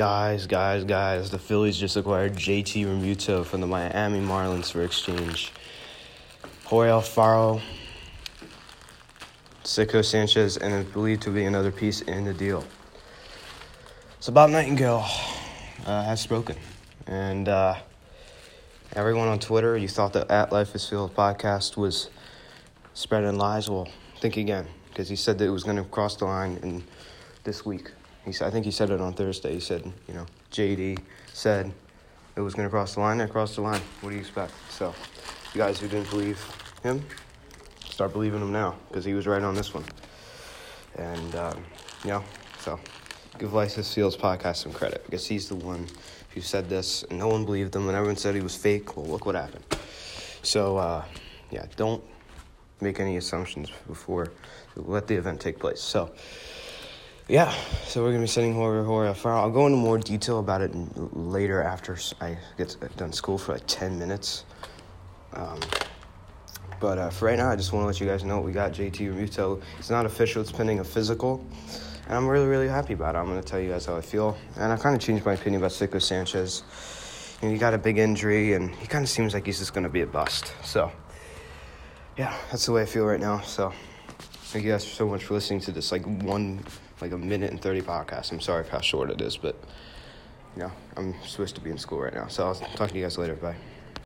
Guys, guys, guys, the Phillies just acquired JT Realmuto from the Miami Marlins for exchange. Jorge Alfaro, Sixto Sanchez, and is believed to be another piece in the deal. So Bob Nightingale uh, has spoken, and uh, everyone on Twitter, you thought that at Life is Field podcast was spreading lies. Well, think again, because he said that it was going to cross the line in this week. He said, I think he said it on Thursday. He said, you know, JD said it was going to cross the line. It crossed the line. What do you expect? So, you guys who didn't believe him, start believing him now because he was right on this one. And, um, you know, so give Life is Fields podcast some credit because he's the one who said this and no one believed him and everyone said he was fake. Well, look what happened. So, uh, yeah, don't make any assumptions before let the event take place. So, yeah, so we're gonna be sending Jorge Jorge Alfaro. I'll go into more detail about it later after I get done school for like ten minutes. Um, but uh, for right now, I just want to let you guys know we got JT Realmuto. It's not official; it's pending a physical, and I'm really, really happy about it. I'm gonna tell you guys how I feel, and I kind of changed my opinion about Sixto Sanchez. You know, he got a big injury, and he kind of seems like he's just gonna be a bust. So, yeah, that's the way I feel right now. So, thank you guys so much for listening to this like one like a minute and 30 podcast. I'm sorry for how short it is, but you know, I'm supposed to be in school right now. So I'll talk to you guys later. Bye.